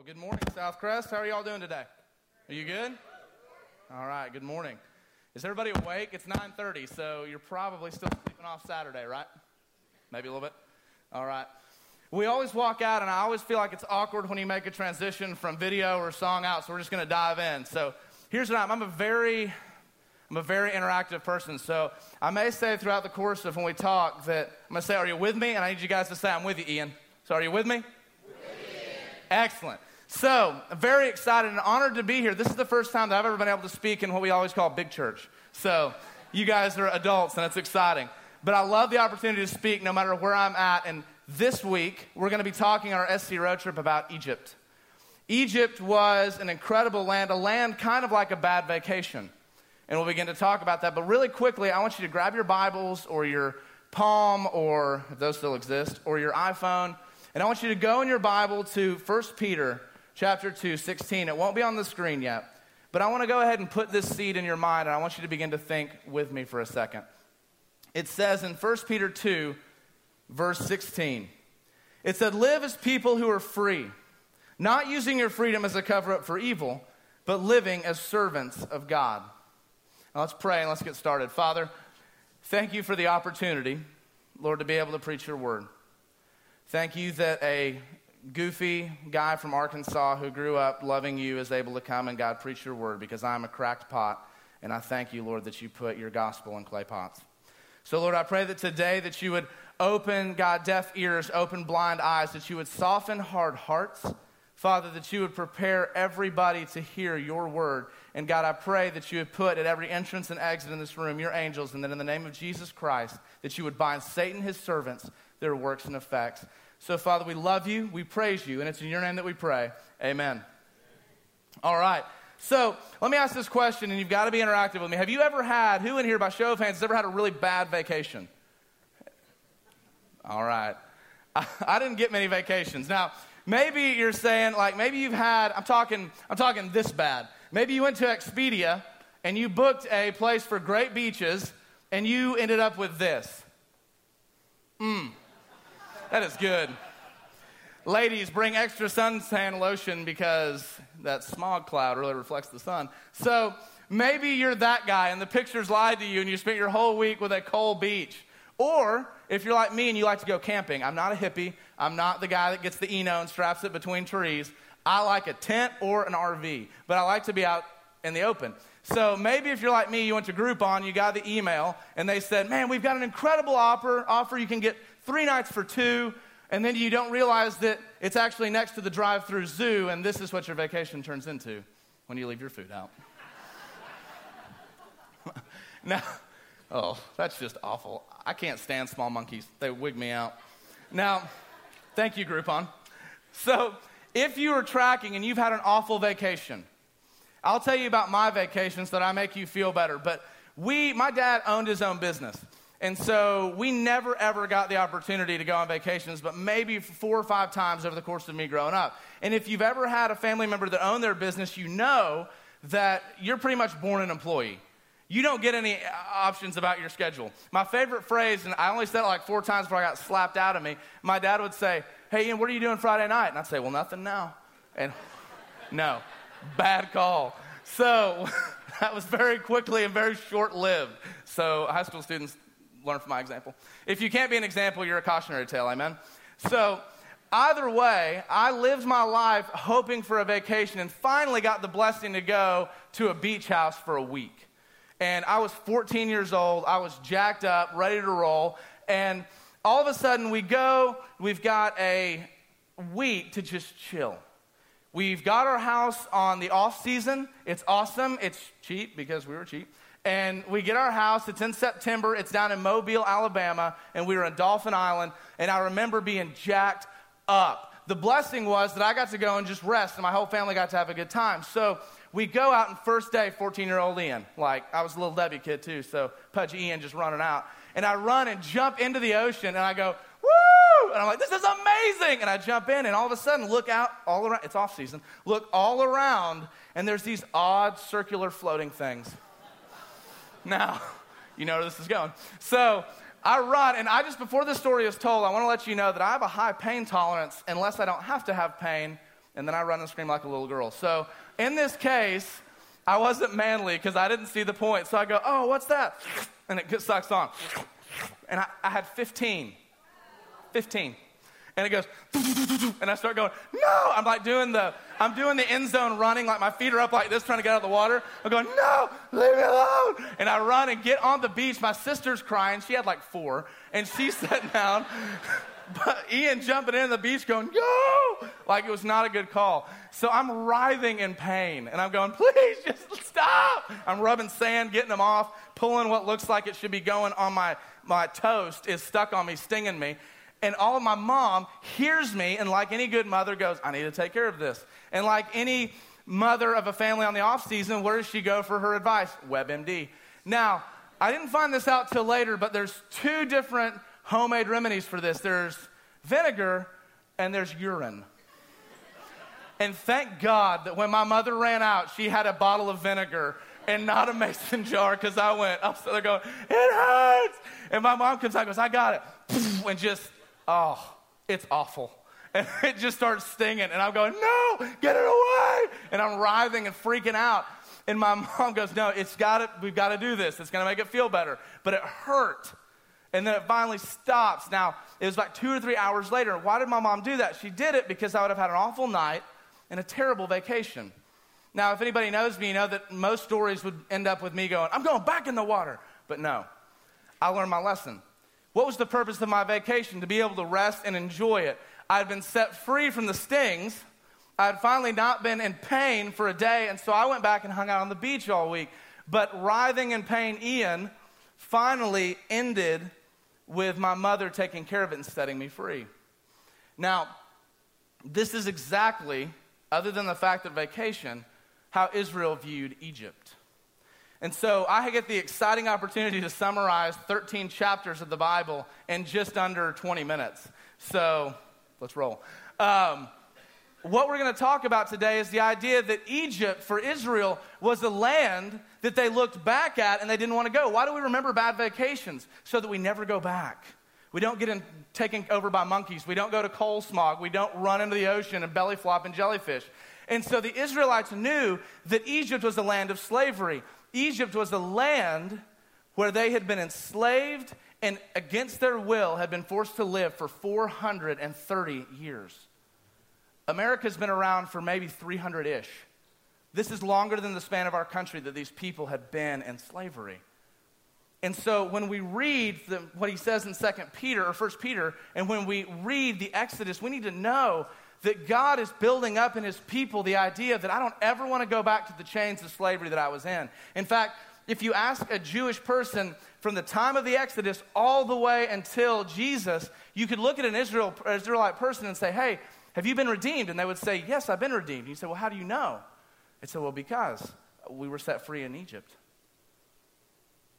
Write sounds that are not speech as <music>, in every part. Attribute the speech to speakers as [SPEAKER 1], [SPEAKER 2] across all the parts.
[SPEAKER 1] Well, good morning, South Southcrest. How are y'all doing today? Are you good? All right, good morning. Is everybody awake? It's 9:30, so you're probably still sleeping off Saturday, right? Maybe a little bit. All right. We always walk out, and I always feel like it's awkward when you make a transition from video or song out, so we're just going to dive in. So here's what I'm. I'm a very I'm a very interactive person, so I may say throughout the course of when we talk that I'm going to say, Are you with me? And I need you guys to say, I'm with you, Ian. So are you with me? Excellent. So, very excited and honored to be here. This is the first time that I've ever been able to speak in what we always call big church. So, you guys are adults and it's exciting. But I love the opportunity to speak no matter where I'm at. And this week, we're going to be talking on our SC road trip about Egypt. Egypt was an incredible land, a land kind of like a bad vacation. And we'll begin to talk about that. But really quickly, I want you to grab your Bibles or your Palm, or if those still exist, or your iPhone. And I want you to go in your Bible to 1 Peter chapter 2, 16. It won't be on the screen yet, but I want to go ahead and put this seed in your mind, and I want you to begin to think with me for a second. It says in 1 Peter 2, verse 16, it said, Live as people who are free, not using your freedom as a cover up for evil, but living as servants of God. Now let's pray and let's get started. Father, thank you for the opportunity, Lord, to be able to preach your word. Thank you that a goofy guy from Arkansas who grew up loving you is able to come and God preach your word because I'm a cracked pot. And I thank you, Lord, that you put your gospel in clay pots. So, Lord, I pray that today that you would open, God, deaf ears, open blind eyes, that you would soften hard hearts. Father, that you would prepare everybody to hear your word. And God, I pray that you would put at every entrance and exit in this room your angels, and that in the name of Jesus Christ, that you would bind Satan, his servants, their works and effects. So, Father, we love you, we praise you, and it's in your name that we pray. Amen. All right. So, let me ask this question, and you've got to be interactive with me. Have you ever had, who in here, by show of hands, has ever had a really bad vacation? All right. I, <laughs> I didn't get many vacations. Now, maybe you're saying, like, maybe you've had, I'm talking, I'm talking this bad. Maybe you went to Expedia and you booked a place for great beaches and you ended up with this. That is good. Ladies, bring extra suntan lotion because that smog cloud really reflects the sun. So maybe you're that guy and the pictures lied to you and you spent your whole week with a cold beach. Or if you're like me and you like to go camping, I'm not a hippie. I'm not the guy that gets the Eno and straps it between trees. I like a tent or an RV, but I like to be out in the open. So maybe if you're like me, you went to Groupon, you got the email, and they said, Man, we've got an incredible offer. offer. You can get three nights for two, and then you don't realize that it's actually next to the drive through zoo, and this is what your vacation turns into when you leave your food out. <laughs> now, oh, that's just awful. I can't stand small monkeys, they wig me out. Now, thank you, Groupon. So, if you are tracking and you've had an awful vacation, I'll tell you about my vacations that I make you feel better. But we, my dad owned his own business. And so we never ever got the opportunity to go on vacations, but maybe four or five times over the course of me growing up. And if you've ever had a family member that owned their business, you know that you're pretty much born an employee. You don't get any uh, options about your schedule. My favorite phrase, and I only said it like four times before I got slapped out of me, my dad would say, Hey, Ian, what are you doing Friday night? And I'd say, Well, nothing now. And <laughs> no, bad call. So <laughs> that was very quickly and very short lived. So high school students learn from my example. If you can't be an example, you're a cautionary tale, amen? So, either way, I lived my life hoping for a vacation and finally got the blessing to go to a beach house for a week. And I was 14 years old, I was jacked up, ready to roll, and all of a sudden we go, we've got a week to just chill. We've got our house on the off season. It's awesome. It's cheap because we were cheap. And we get our house. It's in September. It's down in Mobile, Alabama. And we were in Dauphin Island. And I remember being jacked up. The blessing was that I got to go and just rest, and my whole family got to have a good time. So we go out, and first day, 14 year old Ian, like I was a little Debbie kid too, so Pudgy Ian just running out. And I run and jump into the ocean, and I go, woo! And I'm like, this is amazing! And I jump in, and all of a sudden, look out all around. It's off season. Look all around, and there's these odd circular floating things. Now, <laughs> you know where this is going. So I run, and I just, before this story is told, I want to let you know that I have a high pain tolerance unless I don't have to have pain, and then I run and scream like a little girl. So in this case, I wasn't manly because I didn't see the point. So I go, oh, what's that? And it sucks on. And I, I had 15. 15 and it goes, and I start going, no! I'm like doing the, I'm doing the end zone running, like my feet are up like this, trying to get out of the water. I'm going, no, leave me alone. And I run and get on the beach. My sister's crying. She had like four, and she's <laughs> sitting down. But Ian jumping in the beach going, go! Like it was not a good call. So I'm writhing in pain, and I'm going, please <laughs> just stop. I'm rubbing sand, getting them off, pulling what looks like it should be going on my, my toast is stuck on me, stinging me. And all of my mom hears me, and like any good mother, goes, I need to take care of this. And like any mother of a family on the off season, where does she go for her advice? WebMD. Now, I didn't find this out till later, but there's two different homemade remedies for this. There's vinegar and there's urine. And thank God that when my mother ran out, she had a bottle of vinegar and not a mason jar because I went, I'm still going, it hurts. And my mom comes out and goes, I got it. <laughs> And just oh, it's awful. <laughs> And it just starts stinging. And I'm going, no, get it away. And I'm writhing and freaking out. And my <laughs> mom goes, no, it's got to, we've got to do this. It's going to make it feel better. But it hurt. And then it finally stops. Now, it was like two or three hours later. Why did my mom do that? She did it because I would have had an awful night and a terrible vacation. Now, if anybody knows me, you know that most stories would end up with me going, I'm going back in the water. But no, I learned my lesson. What was the purpose of my vacation? To be able to rest and enjoy it. I'd been set free from the stings. I had finally not been in pain for a day, and so I went back and hung out on the beach all week. But writhing in pain, Ian finally ended with my mother taking care of it and setting me free. Now, this is exactly, other than the fact of vacation, how Israel viewed Egypt. And so I get the exciting opportunity to summarize 13 chapters of the Bible in just under 20 minutes. So let's roll. Um, what we're going to talk about today is the idea that Egypt for Israel was a land that they looked back at and they didn't want to go. Why do we remember bad vacations? So that we never go back. We don't get in, taken over by monkeys. We don't go to coal smog. We don't run into the ocean and belly flop and jellyfish. And so the Israelites knew that Egypt was a land of slavery. Egypt was a land where they had been enslaved and against their will had been forced to live for 430 years. America's been around for maybe 300 ish. This is longer than the span of our country that these people had been in slavery. And so when we read the, what he says in 2 Peter or 1 Peter, and when we read the Exodus, we need to know that God is building up in his people the idea that I don't ever want to go back to the chains of slavery that I was in. In fact, if you ask a Jewish person from the time of the Exodus all the way until Jesus, you could look at an Israel, Israelite person and say, Hey, have you been redeemed? And they would say, Yes, I've been redeemed. And you say, Well, how do you know? They said, Well, because we were set free in Egypt.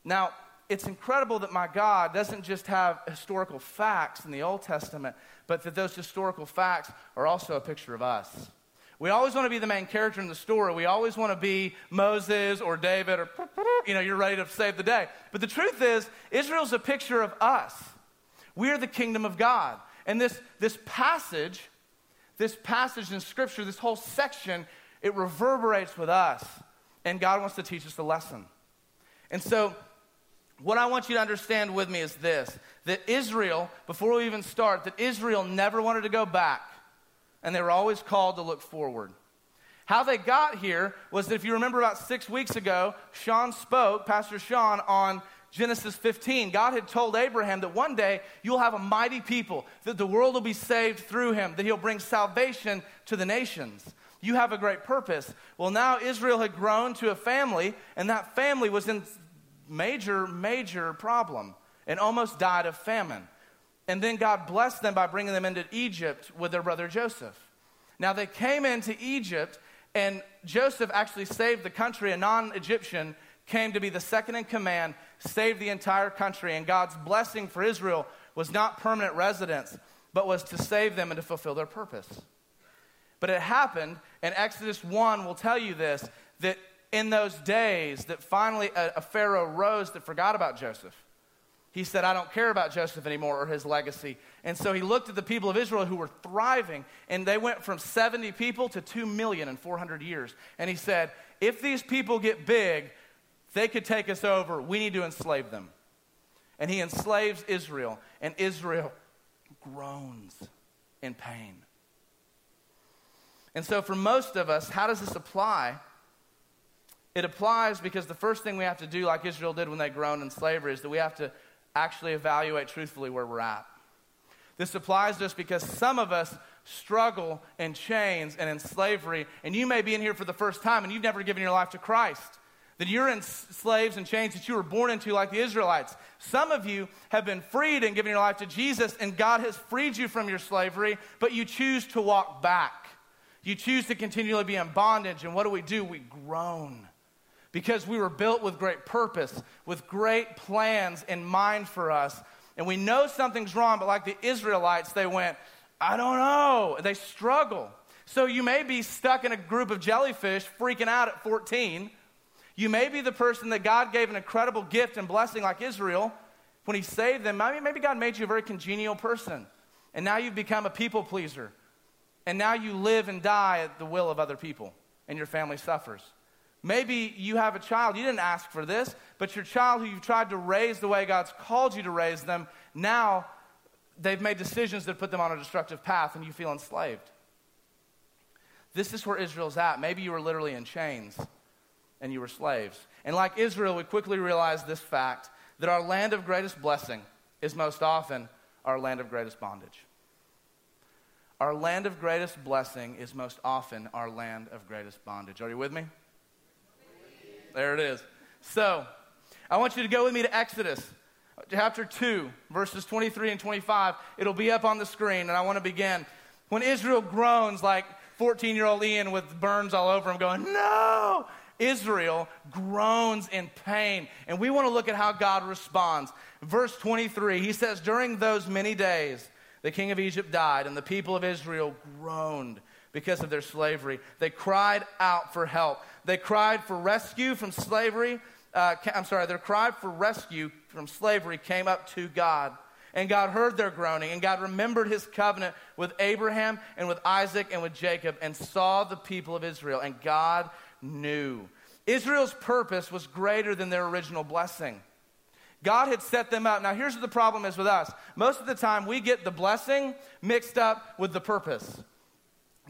[SPEAKER 1] Now, it's incredible that my God doesn't just have historical facts in the Old Testament, but that those historical facts are also a picture of us. We always want to be the main character in the story. We always want to be Moses or David or, you know, you're ready to save the day. But the truth is, Israel's a picture of us. We are the kingdom of God. And this, this passage, this passage in Scripture, this whole section, it reverberates with us. And God wants to teach us a lesson. And so, what I want you to understand with me is this that Israel, before we even start, that Israel never wanted to go back, and they were always called to look forward. How they got here was that if you remember about six weeks ago, Sean spoke, Pastor Sean, on Genesis 15. God had told Abraham that one day you'll have a mighty people, that the world will be saved through him, that he'll bring salvation to the nations. You have a great purpose. Well, now Israel had grown to a family, and that family was in major, major problem and almost died of famine. And then God blessed them by bringing them into Egypt with their brother Joseph. Now they came into Egypt, and Joseph actually saved the country. A non Egyptian came to be the second in command, saved the entire country. And God's blessing for Israel was not permanent residence, but was to save them and to fulfill their purpose. But it happened, and Exodus 1 will tell you this that in those days that finally a, a Pharaoh rose that forgot about Joseph. He said, I don't care about Joseph anymore or his legacy. And so he looked at the people of Israel who were thriving, and they went from 70 people to 2 million in 400 years. And he said, If these people get big, they could take us over. We need to enslave them. And he enslaves Israel, and Israel groans in pain. And so, for most of us, how does this apply? It applies because the first thing we have to do, like Israel did when they groaned in slavery, is that we have to actually evaluate truthfully where we're at. This applies to us because some of us struggle in chains and in slavery, and you may be in here for the first time and you've never given your life to Christ. That you're in slaves and chains that you were born into, like the Israelites. Some of you have been freed and given your life to Jesus, and God has freed you from your slavery, but you choose to walk back. You choose to continually be in bondage, and what do we do? We groan because we were built with great purpose, with great plans in mind for us. And we know something's wrong, but like the Israelites, they went, I don't know. They struggle. So you may be stuck in a group of jellyfish freaking out at 14. You may be the person that God gave an incredible gift and blessing like Israel when he saved them. Maybe, maybe God made you a very congenial person. And now you've become a people pleaser. And now you live and die at the will of other people, and your family suffers. Maybe you have a child, you didn't ask for this, but your child who you've tried to raise the way God's called you to raise them, now they've made decisions that put them on a destructive path and you feel enslaved. This is where Israel's at. Maybe you were literally in chains and you were slaves. And like Israel, we quickly realized this fact that our land of greatest blessing is most often our land of greatest bondage. Our land of greatest blessing is most often our land of greatest bondage. Are you with me? There it is. So, I want you to go with me to Exodus chapter 2, verses 23 and 25. It'll be up on the screen, and I want to begin. When Israel groans like 14 year old Ian with burns all over him, going, No! Israel groans in pain. And we want to look at how God responds. Verse 23, he says, During those many days, the king of Egypt died, and the people of Israel groaned because of their slavery. They cried out for help. They cried for rescue from slavery. Uh, I'm sorry, their cry for rescue from slavery came up to God. And God heard their groaning, and God remembered his covenant with Abraham and with Isaac and with Jacob, and saw the people of Israel. And God knew. Israel's purpose was greater than their original blessing. God had set them up. Now, here's what the problem is with us. Most of the time, we get the blessing mixed up with the purpose.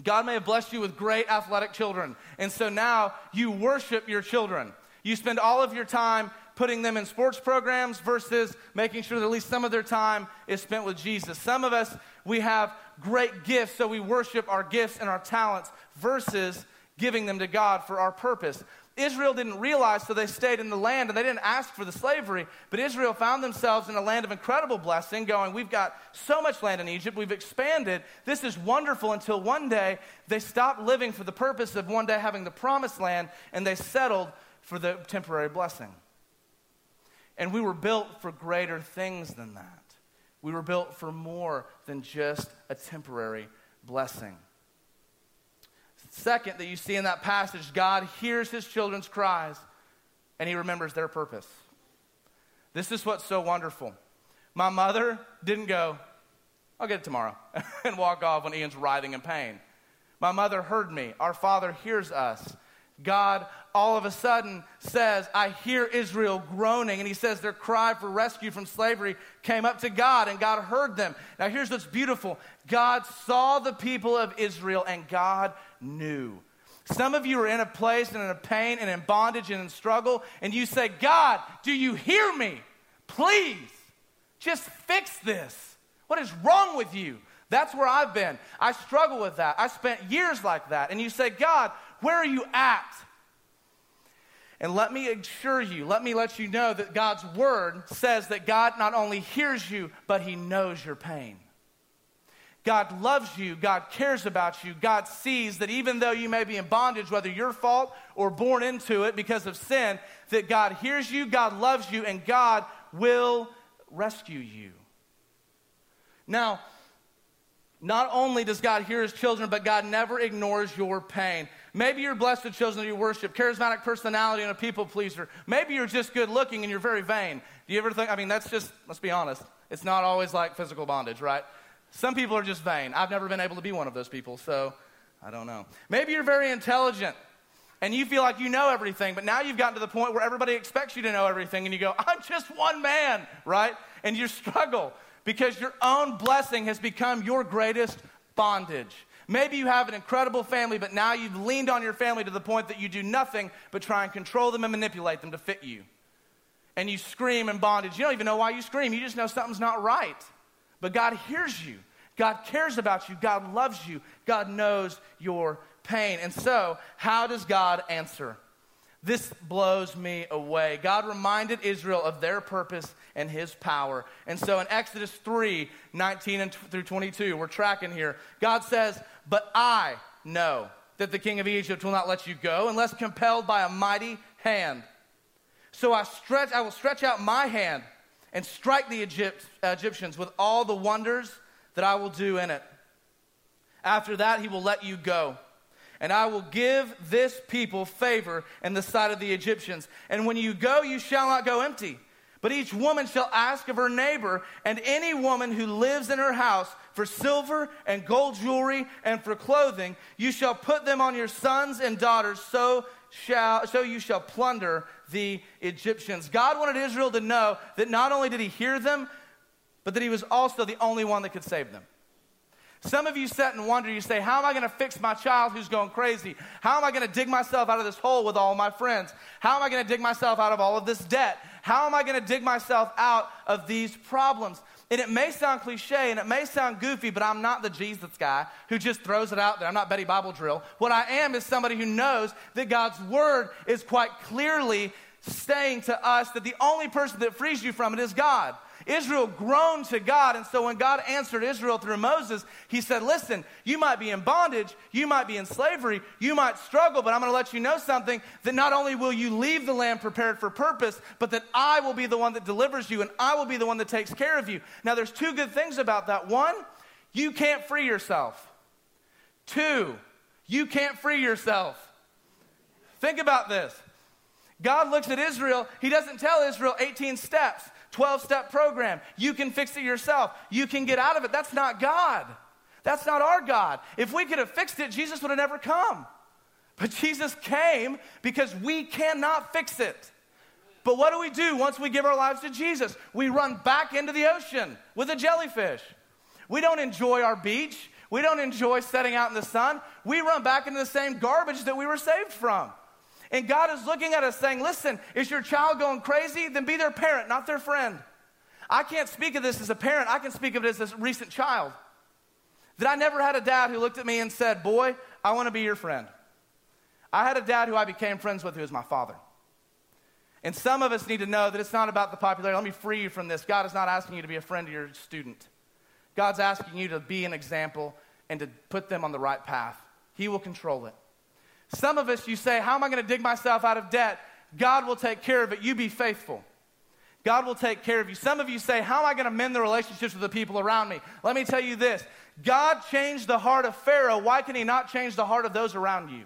[SPEAKER 1] God may have blessed you with great athletic children. And so now you worship your children. You spend all of your time putting them in sports programs versus making sure that at least some of their time is spent with Jesus. Some of us, we have great gifts, so we worship our gifts and our talents versus giving them to God for our purpose. Israel didn't realize, so they stayed in the land and they didn't ask for the slavery. But Israel found themselves in a land of incredible blessing, going, We've got so much land in Egypt, we've expanded. This is wonderful until one day they stopped living for the purpose of one day having the promised land and they settled for the temporary blessing. And we were built for greater things than that. We were built for more than just a temporary blessing. Second, that you see in that passage, God hears his children's cries and he remembers their purpose. This is what's so wonderful. My mother didn't go, I'll get it tomorrow, <laughs> and walk off when Ian's writhing in pain. My mother heard me. Our Father hears us. God all of a sudden says, I hear Israel groaning. And he says their cry for rescue from slavery came up to God, and God heard them. Now, here's what's beautiful God saw the people of Israel, and God knew. Some of you are in a place and in a pain and in bondage and in struggle, and you say, God, do you hear me? Please, just fix this. What is wrong with you? That's where I've been. I struggle with that. I spent years like that. And you say, God, where are you at? And let me assure you, let me let you know that God's word says that God not only hears you, but he knows your pain. God loves you. God cares about you. God sees that even though you may be in bondage, whether your fault or born into it because of sin, that God hears you, God loves you, and God will rescue you. Now, Not only does God hear his children, but God never ignores your pain. Maybe you're blessed with children that you worship, charismatic personality, and a people pleaser. Maybe you're just good looking and you're very vain. Do you ever think, I mean, that's just, let's be honest, it's not always like physical bondage, right? Some people are just vain. I've never been able to be one of those people, so I don't know. Maybe you're very intelligent and you feel like you know everything, but now you've gotten to the point where everybody expects you to know everything, and you go, I'm just one man, right? And you struggle because your own blessing has become your greatest bondage. Maybe you have an incredible family, but now you've leaned on your family to the point that you do nothing but try and control them and manipulate them to fit you. And you scream in bondage. You don't even know why you scream, you just know something's not right. But God hears you, God cares about you, God loves you, God knows your pain. And so, how does God answer? This blows me away. God reminded Israel of their purpose and his power. And so in Exodus 3 19 and through 22, we're tracking here. God says, But I know that the king of Egypt will not let you go unless compelled by a mighty hand. So I, stretch, I will stretch out my hand and strike the Egypt, Egyptians with all the wonders that I will do in it. After that, he will let you go and I will give this people favor in the sight of the Egyptians. And when you go, you shall not go empty. But each woman shall ask of her neighbor and any woman who lives in her house for silver and gold jewelry and for clothing. You shall put them on your sons and daughters, so shall so you shall plunder the Egyptians. God wanted Israel to know that not only did he hear them, but that he was also the only one that could save them. Some of you sit and wonder, you say, How am I going to fix my child who's going crazy? How am I going to dig myself out of this hole with all my friends? How am I going to dig myself out of all of this debt? How am I going to dig myself out of these problems? And it may sound cliche and it may sound goofy, but I'm not the Jesus guy who just throws it out there. I'm not Betty Bible Drill. What I am is somebody who knows that God's word is quite clearly saying to us that the only person that frees you from it is God. Israel groaned to God. And so when God answered Israel through Moses, he said, Listen, you might be in bondage, you might be in slavery, you might struggle, but I'm going to let you know something that not only will you leave the land prepared for purpose, but that I will be the one that delivers you and I will be the one that takes care of you. Now, there's two good things about that. One, you can't free yourself. Two, you can't free yourself. Think about this. God looks at Israel, He doesn't tell Israel 18 steps. 12 step program. You can fix it yourself. You can get out of it. That's not God. That's not our God. If we could have fixed it, Jesus would have never come. But Jesus came because we cannot fix it. But what do we do once we give our lives to Jesus? We run back into the ocean with a jellyfish. We don't enjoy our beach. We don't enjoy setting out in the sun. We run back into the same garbage that we were saved from. And God is looking at us saying, listen, is your child going crazy? Then be their parent, not their friend. I can't speak of this as a parent, I can speak of it as a recent child. That I never had a dad who looked at me and said, Boy, I want to be your friend. I had a dad who I became friends with who was my father. And some of us need to know that it's not about the popularity. Let me free you from this. God is not asking you to be a friend to your student. God's asking you to be an example and to put them on the right path. He will control it. Some of us, you say, How am I going to dig myself out of debt? God will take care of it. You be faithful. God will take care of you. Some of you say, How am I going to mend the relationships with the people around me? Let me tell you this God changed the heart of Pharaoh. Why can he not change the heart of those around you?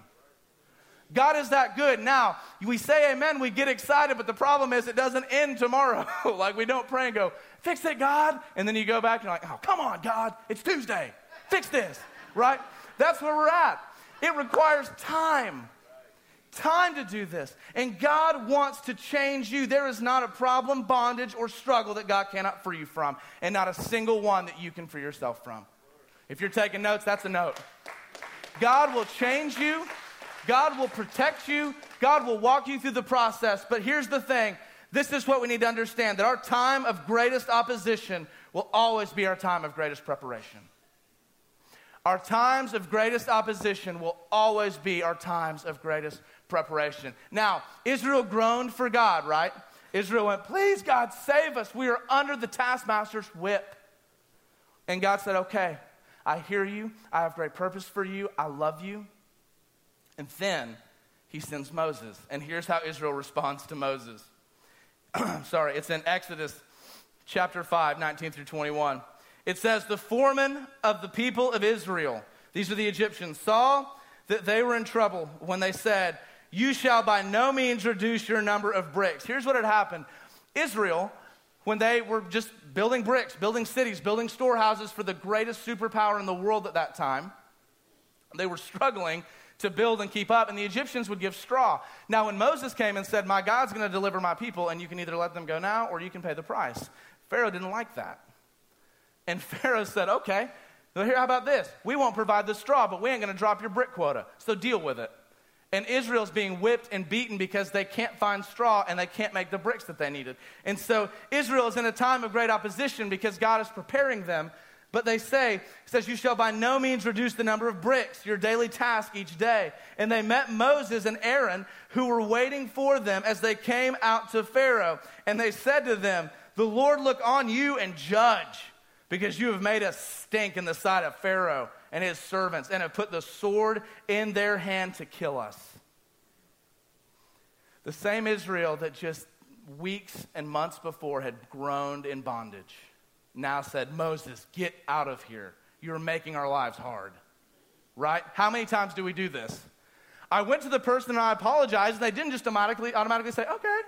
[SPEAKER 1] God is that good. Now, we say amen, we get excited, but the problem is it doesn't end tomorrow. <laughs> like we don't pray and go, Fix it, God. And then you go back and you're like, Oh, come on, God. It's Tuesday. Fix this. Right? That's where we're at. It requires time. Time to do this. And God wants to change you. There is not a problem, bondage, or struggle that God cannot free you from, and not a single one that you can free yourself from. If you're taking notes, that's a note. God will change you. God will protect you. God will walk you through the process. But here's the thing this is what we need to understand that our time of greatest opposition will always be our time of greatest preparation. Our times of greatest opposition will always be our times of greatest preparation. Now, Israel groaned for God, right? Israel went, Please, God, save us. We are under the taskmaster's whip. And God said, Okay, I hear you. I have great purpose for you. I love you. And then he sends Moses. And here's how Israel responds to Moses. <clears throat> Sorry, it's in Exodus chapter 5, 19 through 21. It says, The foreman of the people of Israel, these are the Egyptians, saw that they were in trouble when they said, You shall by no means reduce your number of bricks. Here's what had happened Israel, when they were just building bricks, building cities, building storehouses for the greatest superpower in the world at that time, they were struggling to build and keep up, and the Egyptians would give straw. Now, when Moses came and said, My God's going to deliver my people, and you can either let them go now or you can pay the price, Pharaoh didn't like that. And <laughs> Pharaoh said, Okay, well, here, how about this? We won't provide the straw, but we ain't going to drop your brick quota, so deal with it. And Israel's being whipped and beaten because they can't find straw and they can't make the bricks that they needed. And so Israel is in a time of great opposition because God is preparing them but they say, says, You shall by no means reduce the number of bricks, your daily task each day. And they met Moses and Aaron, who were waiting for them as they came out to Pharaoh. And they said to them, The Lord look on you and judge, because you have made us stink in the sight of Pharaoh and his servants, and have put the sword in their hand to kill us. The same Israel that just weeks and months before had groaned in bondage now said, Moses, get out of here. You're making our lives hard. Right? How many times do we do this? I went to the person and I apologized, and they didn't just automatically, automatically say, okay,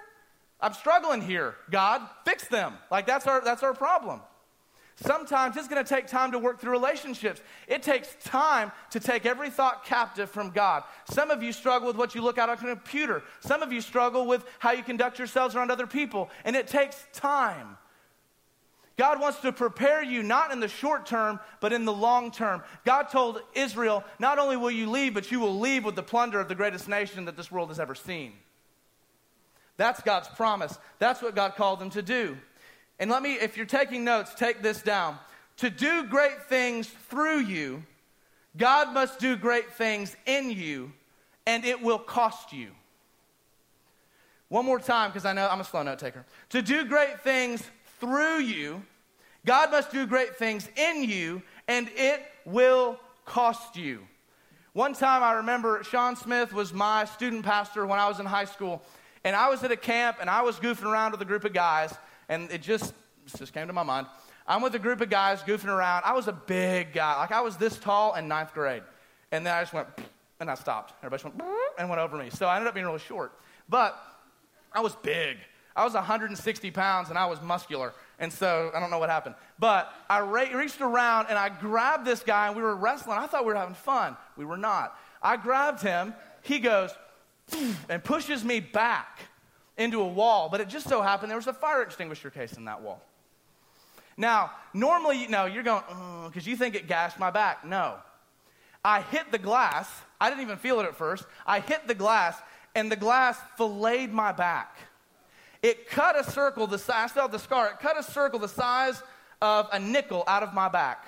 [SPEAKER 1] I'm struggling here. God, fix them. Like that's our, that's our problem. Sometimes it's going to take time to work through relationships. It takes time to take every thought captive from God. Some of you struggle with what you look at on a computer. Some of you struggle with how you conduct yourselves around other people. And it takes time. God wants to prepare you not in the short term, but in the long term. God told Israel, not only will you leave, but you will leave with the plunder of the greatest nation that this world has ever seen. That's God's promise. That's what God called them to do. And let me, if you're taking notes, take this down. To do great things through you, God must do great things in you, and it will cost you. One more time, because I know I'm a slow note taker. To do great things through you. God must do great things in you, and it will cost you. One time I remember Sean Smith was my student pastor when I was in high school, and I was at a camp and I was goofing around with a group of guys, and it just, it just came to my mind. I'm with a group of guys goofing around. I was a big guy, like I was this tall in ninth grade. And then I just went, <sniffs> and I stopped. Everybody went, <sniffs> and went over me. So I ended up being really short. But I was big. I was 160 pounds and I was muscular. And so I don't know what happened. But I re- reached around and I grabbed this guy and we were wrestling. I thought we were having fun. We were not. I grabbed him. He goes <sniffs> and pushes me back into a wall. But it just so happened there was a fire extinguisher case in that wall. Now, normally, no, you're going, because you think it gashed my back. No. I hit the glass. I didn't even feel it at first. I hit the glass, and the glass filleted my back. It cut a circle the size, I still have the scar, it cut a circle the size of a nickel out of my back.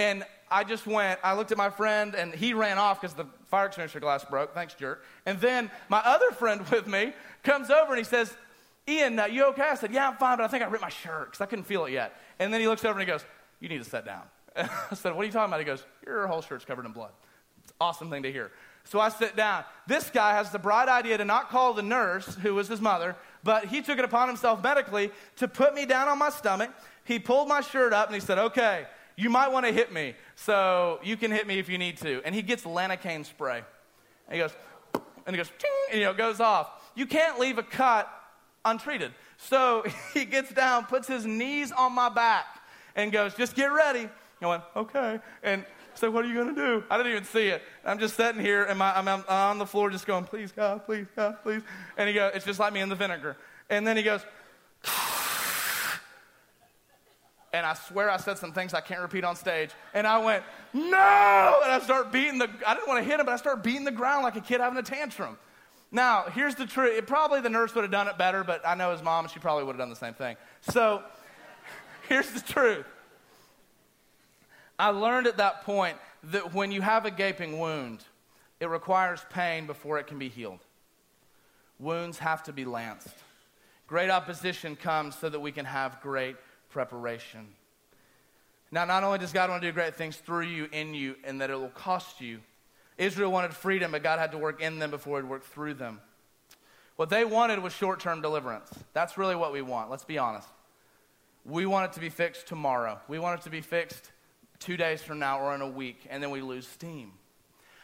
[SPEAKER 1] And I just went, I looked at my friend, and he ran off because the fire extinguisher glass broke. Thanks, jerk. And then my other friend <laughs> with me comes over and he says, Ian, uh, you okay? I said, Yeah, I'm fine, but I think I ripped my shirt because I couldn't feel it yet. And then he looks over and he goes, You need to sit down. <laughs> I said, What are you talking about? He goes, Your whole shirt's covered in blood. It's an awesome thing to hear. So I sit down. This guy has the bright idea to not call the nurse, who was his mother, but he took it upon himself medically to put me down on my stomach. He pulled my shirt up and he said, Okay, you might want to hit me, so you can hit me if you need to. And he gets Lanacane spray. And he goes, and he goes, and you know, goes off. You can't leave a cut untreated. So <laughs> he gets down, puts his knees on my back, and goes, Just get ready. I went, Okay. And so what are you going to do? I didn't even see it. I'm just sitting here and my, I'm, I'm, on the floor just going, please, God, please, God, please. And he goes, it's just like me in the vinegar. And then he goes, and I swear I said some things I can't repeat on stage. And I went, no! And I start beating the, I didn't want to hit him, but I start beating the ground like a kid having a tantrum. Now, here's the truth. Probably the nurse would have done it better, but I know his mom, she probably would have done the same thing. So, <laughs> here's the truth. I learned at that point that when you have a gaping wound, it requires pain before it can be healed. Wounds have to be lanced. Great opposition comes so that we can have great preparation. Now, not only does God want to do great things through you, in you, and that it will cost you, Israel wanted freedom, but God had to work in them before He'd work through them. What they wanted was short term deliverance. That's really what we want, let's be honest. We want it to be fixed tomorrow. We want it to be fixed two days from now or in a week, and then we lose steam.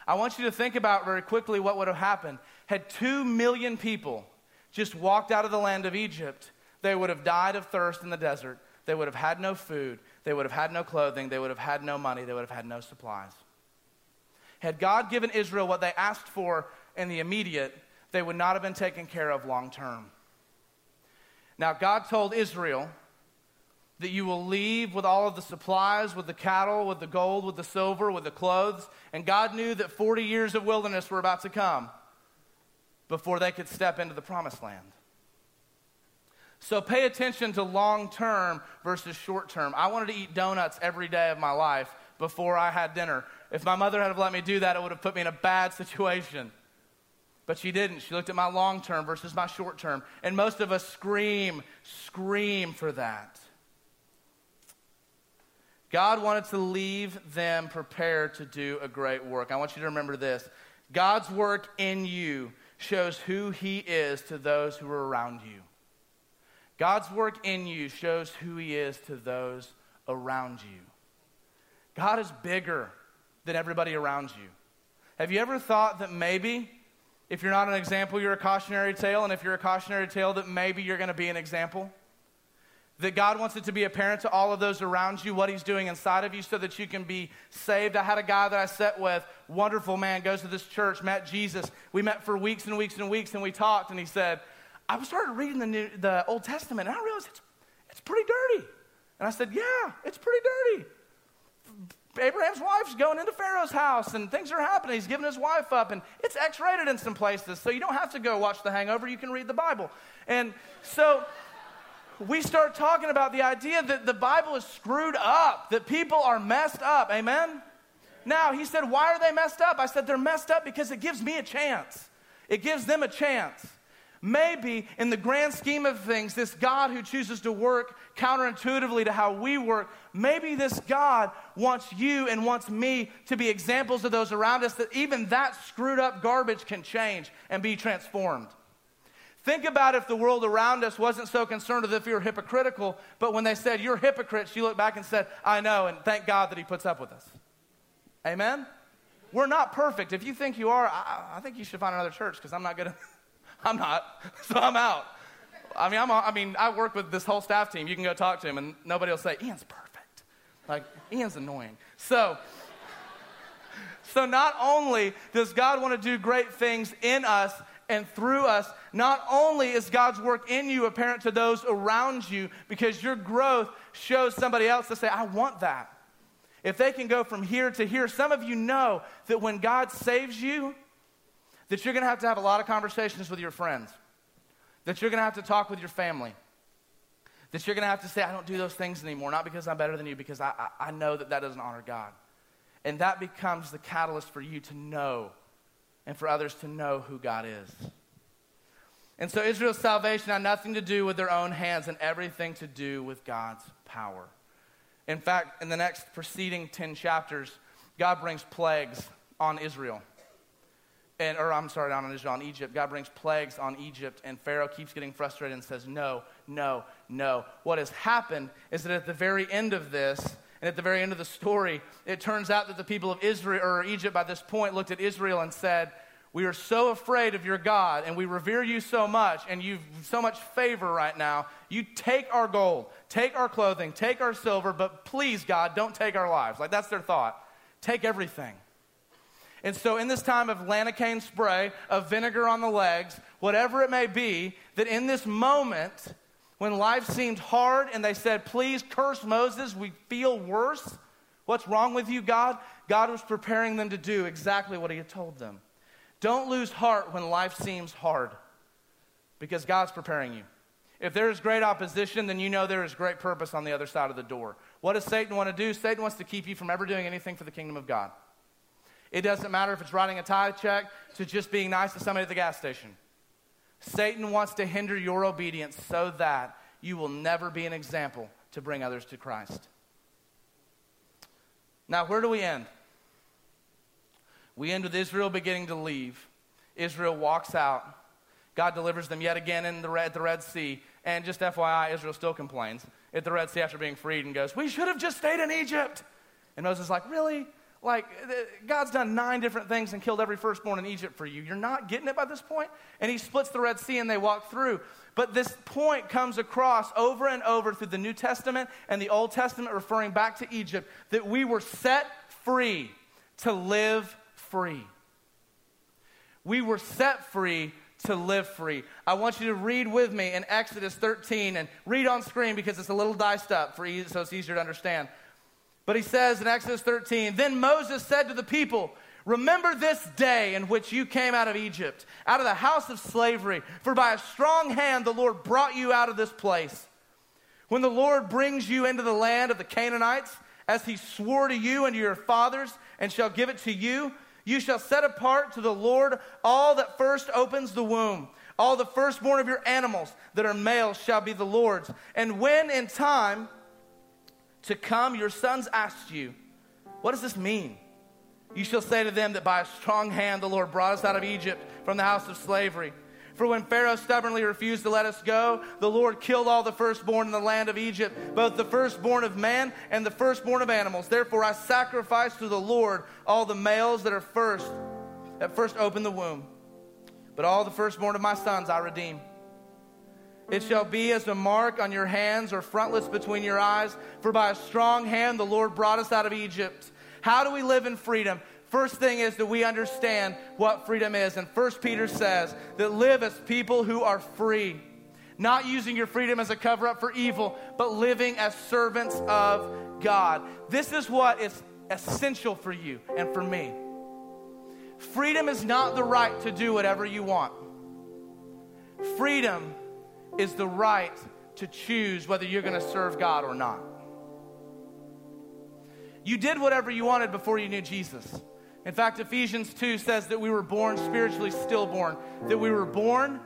[SPEAKER 1] I want you to think about very quickly what would have happened. Had two million people just walked out of the land of Egypt, they would have died of thirst in the desert. They would have had no food. They would have had no clothing. They would have had no money. They would have had no supplies. Had God given Israel what they asked for in the immediate, they would not have been taken care of long term. Now, God told Israel that you will leave with all of the supplies, with the cattle, with the gold, with the silver, with the clothes. And God knew that 40 years of wilderness were about to come before they could step into the promised land. So pay attention to long term versus short term. I wanted to eat donuts every day of my life before I had dinner. If my mother had let me do that, it would have put me in a bad situation. But she didn't. She looked at my long term versus my short term. And most of us scream, scream for that. God wanted to leave them prepared to do a great work. I want you to remember this God's work in you shows who He is to those who are around you. God's work in you shows who He is to those around you. God is bigger than everybody around you. Have you ever thought that maybe, if you're not an example, you're a cautionary tale, and if you're a cautionary tale, that maybe you're going to be an example? That God wants it to be apparent to all of those around you what He's doing inside of you so that you can be saved. I had a guy that I sat with, wonderful man, goes to this church, met Jesus. We met for weeks and weeks and weeks, and we talked, and he said, I started reading the, New, the Old Testament, and I realized it's, it's pretty dirty. And I said, Yeah, it's pretty dirty. Abraham's wife's going into Pharaoh's house and things are happening. He's giving his wife up and it's X rated in some places. So you don't have to go watch The Hangover. You can read the Bible. And so we start talking about the idea that the Bible is screwed up, that people are messed up. Amen? Now, he said, Why are they messed up? I said, They're messed up because it gives me a chance. It gives them a chance. Maybe in the grand scheme of things, this God who chooses to work counterintuitively to how we work, maybe this God wants you and wants me to be examples of those around us that even that screwed up garbage can change and be transformed. Think about if the world around us wasn't so concerned with if you're hypocritical, but when they said, You're hypocrites, you looked back and said, I know, and thank God that He puts up with us. Amen? We're not perfect. If you think you are, I, I think you should find another church because I'm not going <laughs> to. I'm not, <laughs> so I'm out. I mean, I'm, I mean, I work with this whole staff team. You can go talk to him, and nobody will say, Ian's perfect. Like, Ian's annoying. So, <laughs> so not only does God want to do great things in us and through us, not only is God's work in you apparent to those around you because your growth shows somebody else to say, I want that. If they can go from here to here, some of you know that when God saves you, that you're going to have to have a lot of conversations with your friends, that you're going to have to talk with your family, that you're going to have to say, I don't do those things anymore, not because I'm better than you, because I, I, I know that that doesn't honor God. And that becomes the catalyst for you to know and for others to know who God is. And so Israel's salvation had nothing to do with their own hands and everything to do with God's power. In fact, in the next preceding 10 chapters, God brings plagues on Israel and or I'm sorry, on on Egypt. God brings plagues on Egypt, and Pharaoh keeps getting frustrated and says, No, no, no. What has happened is that at the very end of this, and at the very end of the story, it turns out that the people of Israel or Egypt by this point looked at Israel and said, We are so afraid of your God, and we revere you so much, and you've so much favor right now. You take our gold, take our clothing, take our silver, but please, God, don't take our lives. Like that's their thought. Take everything. And so, in this time of lanacane spray, of vinegar on the legs, whatever it may be, that in this moment, when life seemed hard and they said, Please curse Moses, we feel worse. What's wrong with you, God? God was preparing them to do exactly what He had told them. Don't lose heart when life seems hard because God's preparing you. If there is great opposition, then you know there is great purpose on the other side of the door. What does Satan want to do? Satan wants to keep you from ever doing anything for the kingdom of God. It doesn't matter if it's writing a tithe check to just being nice to somebody at the gas station. Satan wants to hinder your obedience so that you will never be an example to bring others to Christ. Now, where do we end? We end with Israel beginning to leave. Israel walks out. God delivers them yet again in the Red, the Red Sea. And just FYI, Israel still complains. at the Red Sea after being freed and goes, We should have just stayed in Egypt. And Moses is like, Really? Like, God's done nine different things and killed every firstborn in Egypt for you. You're not getting it by this point? And he splits the Red Sea and they walk through. But this point comes across over and over through the New Testament and the Old Testament, referring back to Egypt, that we were set free to live free. We were set free to live free. I want you to read with me in Exodus 13 and read on screen because it's a little diced up for so it's easier to understand. But he says in Exodus 13, Then Moses said to the people, Remember this day in which you came out of Egypt, out of the house of slavery, for by a strong hand the Lord brought you out of this place. When the Lord brings you into the land of the Canaanites, as he swore to you and to your fathers, and shall give it to you, you shall set apart to the Lord all that first opens the womb. All the firstborn of your animals that are males shall be the Lord's. And when in time to come your sons asked you, What does this mean? You shall say to them that by a strong hand the Lord brought us out of Egypt from the house of slavery. For when Pharaoh stubbornly refused to let us go, the Lord killed all the firstborn in the land of Egypt, both the firstborn of man and the firstborn of animals. Therefore I sacrifice to the Lord all the males that are first, that first open the womb. But all the firstborn of my sons I redeem. It shall be as a mark on your hands or frontlets between your eyes, for by a strong hand the Lord brought us out of Egypt. How do we live in freedom? First thing is that we understand what freedom is. And First Peter says that live as people who are free, not using your freedom as a cover up for evil, but living as servants of God. This is what is essential for you and for me. Freedom is not the right to do whatever you want. Freedom is the right to choose whether you're going to serve God or not. You did whatever you wanted before you knew Jesus. In fact, Ephesians 2 says that we were born spiritually stillborn, that we were born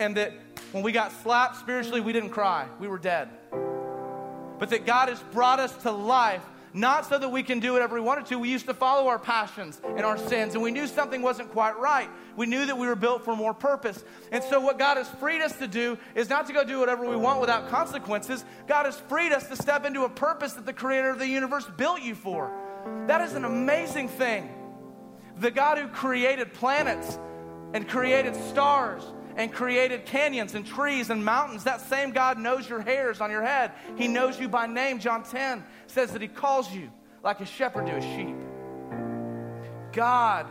[SPEAKER 1] and that when we got slapped spiritually, we didn't cry, we were dead. But that God has brought us to life not so that we can do whatever we wanted to. We used to follow our passions and our sins, and we knew something wasn't quite right. We knew that we were built for more purpose. And so, what God has freed us to do is not to go do whatever we want without consequences. God has freed us to step into a purpose that the creator of the universe built you for. That is an amazing thing. The God who created planets and created stars and created canyons and trees and mountains. That same God knows your hairs on your head. He knows you by name. John 10 says that He calls you like a shepherd to a sheep. God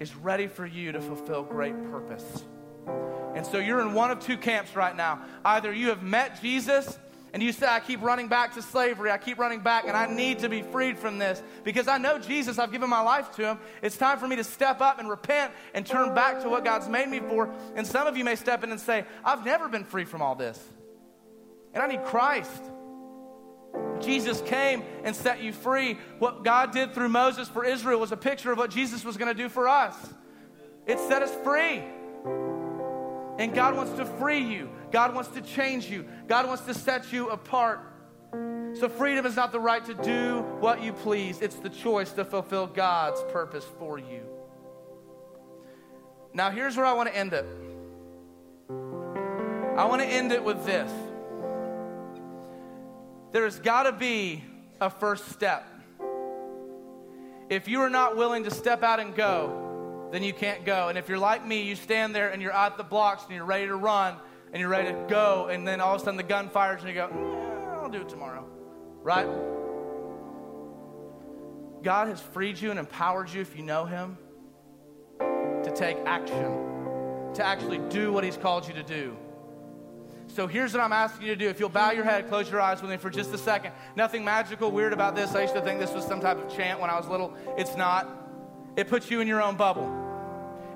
[SPEAKER 1] is ready for you to fulfill great purpose. And so you're in one of two camps right now. Either you have met Jesus and you say, I keep running back to slavery, I keep running back, and I need to be freed from this because I know Jesus, I've given my life to him. It's time for me to step up and repent and turn back to what God's made me for. And some of you may step in and say, I've never been free from all this, and I need Christ. Jesus came and set you free. What God did through Moses for Israel was a picture of what Jesus was going to do for us. It set us free. And God wants to free you. God wants to change you. God wants to set you apart. So, freedom is not the right to do what you please, it's the choice to fulfill God's purpose for you. Now, here's where I want to end it. I want to end it with this. There's got to be a first step. If you are not willing to step out and go, then you can't go. And if you're like me, you stand there and you're at the blocks and you're ready to run and you're ready to go, and then all of a sudden the gun fires and you go, mm, I'll do it tomorrow. Right? God has freed you and empowered you, if you know Him, to take action, to actually do what He's called you to do. So here's what I'm asking you to do. If you'll bow your head, close your eyes with me for just a second. Nothing magical, weird about this. I used to think this was some type of chant when I was little. It's not. It puts you in your own bubble.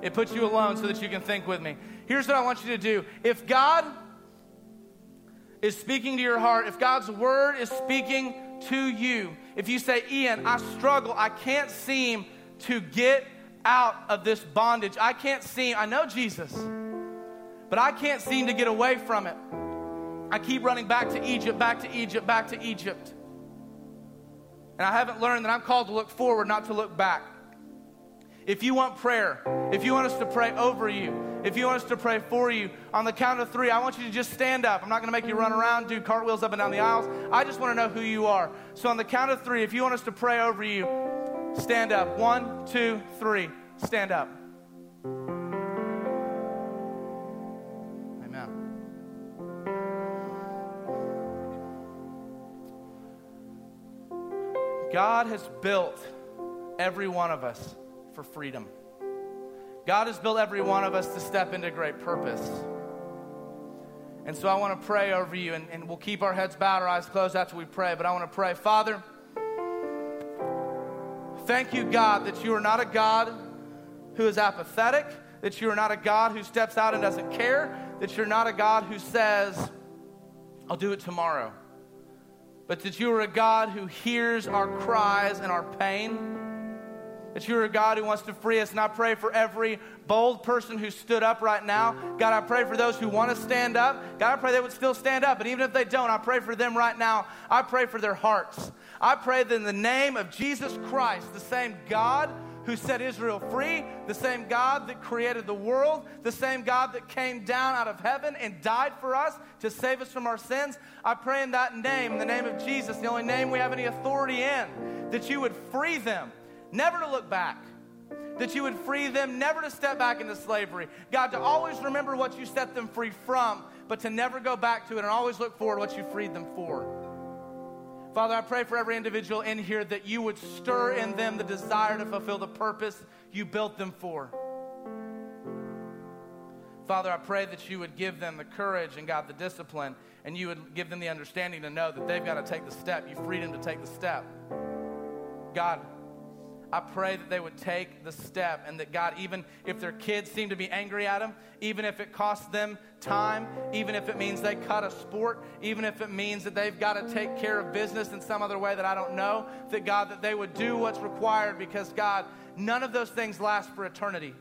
[SPEAKER 1] It puts you alone so that you can think with me. Here's what I want you to do. If God is speaking to your heart, if God's word is speaking to you, if you say, Ian, I struggle, I can't seem to get out of this bondage. I can't seem, I know Jesus, but I can't seem to get away from it. I keep running back to Egypt, back to Egypt, back to Egypt. And I haven't learned that I'm called to look forward, not to look back. If you want prayer, if you want us to pray over you, if you want us to pray for you, on the count of three, I want you to just stand up. I'm not going to make you run around, do cartwheels up and down the aisles. I just want to know who you are. So, on the count of three, if you want us to pray over you, stand up. One, two, three. Stand up. God has built every one of us for freedom. God has built every one of us to step into great purpose. And so I want to pray over you, and, and we'll keep our heads bowed, our eyes closed after we pray. But I want to pray, Father, thank you, God, that you are not a God who is apathetic, that you are not a God who steps out and doesn't care, that you're not a God who says, I'll do it tomorrow, but that you are a God who hears our cries and our pain that you're a God who wants to free us. And I pray for every bold person who stood up right now. God, I pray for those who want to stand up. God, I pray they would still stand up. But even if they don't, I pray for them right now. I pray for their hearts. I pray that in the name of Jesus Christ, the same God who set Israel free, the same God that created the world, the same God that came down out of heaven and died for us to save us from our sins. I pray in that name, in the name of Jesus, the only name we have any authority in, that you would free them never to look back. That you would free them never to step back into slavery. God, to always remember what you set them free from, but to never go back to it and always look forward to what you freed them for. Father, I pray for every individual in here that you would stir in them the desire to fulfill the purpose you built them for. Father, I pray that you would give them the courage and, God, the discipline, and you would give them the understanding to know that they've got to take the step. You freed them to take the step. God, I pray that they would take the step and that God, even if their kids seem to be angry at them, even if it costs them time, even if it means they cut a sport, even if it means that they've got to take care of business in some other way that I don't know, that God, that they would do what's required because God, none of those things last for eternity.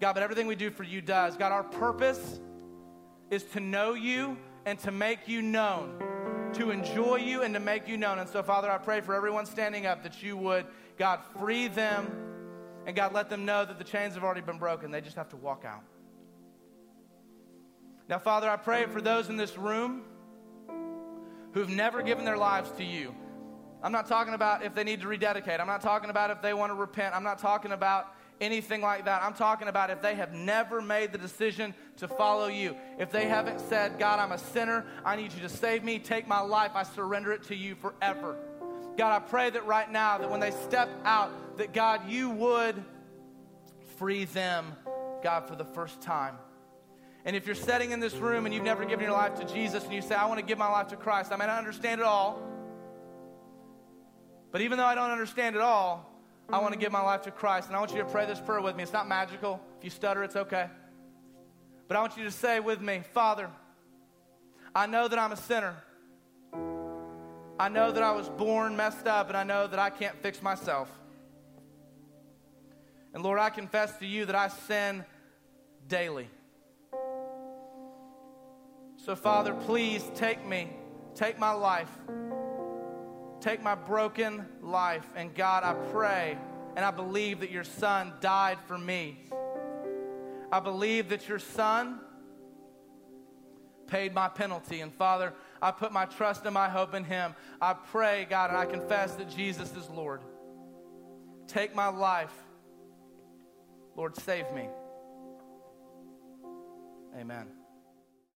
[SPEAKER 1] God, but everything we do for you does. God, our purpose is to know you and to make you known to enjoy you and to make you known. And so, Father, I pray for everyone standing up that you would, God, free them and God, let them know that the chains have already been broken. They just have to walk out. Now, Father, I pray for those in this room who've never given their lives to you. I'm not talking about if they need to rededicate. I'm not talking about if they want to repent. I'm not talking about anything like that. I'm talking about if they have never made the decision to follow you. If they haven't said, God, I'm a sinner. I need you to save me. Take my life. I surrender it to you forever. God, I pray that right now, that when they step out, that God, you would free them, God, for the first time. And if you're sitting in this room and you've never given your life to Jesus and you say, I want to give my life to Christ, I may not understand it all. But even though I don't understand it all, I want to give my life to Christ. And I want you to pray this prayer with me. It's not magical. If you stutter, it's okay. But I want you to say with me, Father, I know that I'm a sinner. I know that I was born messed up, and I know that I can't fix myself. And Lord, I confess to you that I sin daily. So, Father, please take me, take my life. Take my broken life. And God, I pray and I believe that your son died for me. I believe that your son paid my penalty. And Father, I put my trust and my hope in him. I pray, God, and I confess that Jesus is Lord. Take my life. Lord, save me. Amen.